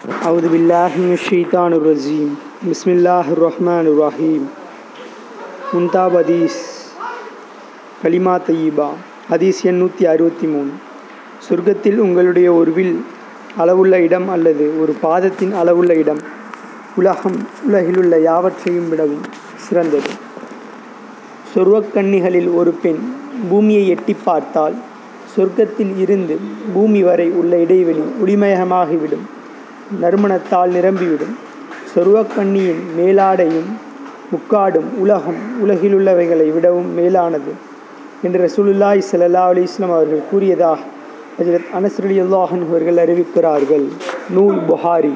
أعوذ بالله من الشيطان الرجيم بسم الله الرحمن الرحيم முன்தாப் ஹதீஸ் கலிமா தய்யிபா ஹதீஸ் எண்ணூற்றி அறுபத்தி மூணு சொர்க்கத்தில் உங்களுடைய ஒரு வில் அளவுள்ள இடம் அல்லது ஒரு பாதத்தின் அளவுள்ள இடம் உலகம் உலகிலுள்ள யாவற்றையும் விடவும் சிறந்தது சொர்வக்கன்னிகளில் ஒரு பெண் பூமியை எட்டி பார்த்தால் சொர்க்கத்தில் இருந்து பூமி வரை உள்ள இடைவெளி ஒளிமயமாகிவிடும் நறுமணத்தால் நிரம்பிவிடும். சொர்வக்கண்ணியின் மேலாடையும் முக்காடும் உலகம் உலகிலுள்ளவைகளை விடவும் மேலானது என்று ரசூலுல்லாய் சல்லா அலிஸ்லாம் அவர்கள் கூறியதாக ஹஜரத் அனஸ்ரலி அல்லாஹன் அவர்கள் அறிவிக்கிறார்கள். நூல் புகாரி.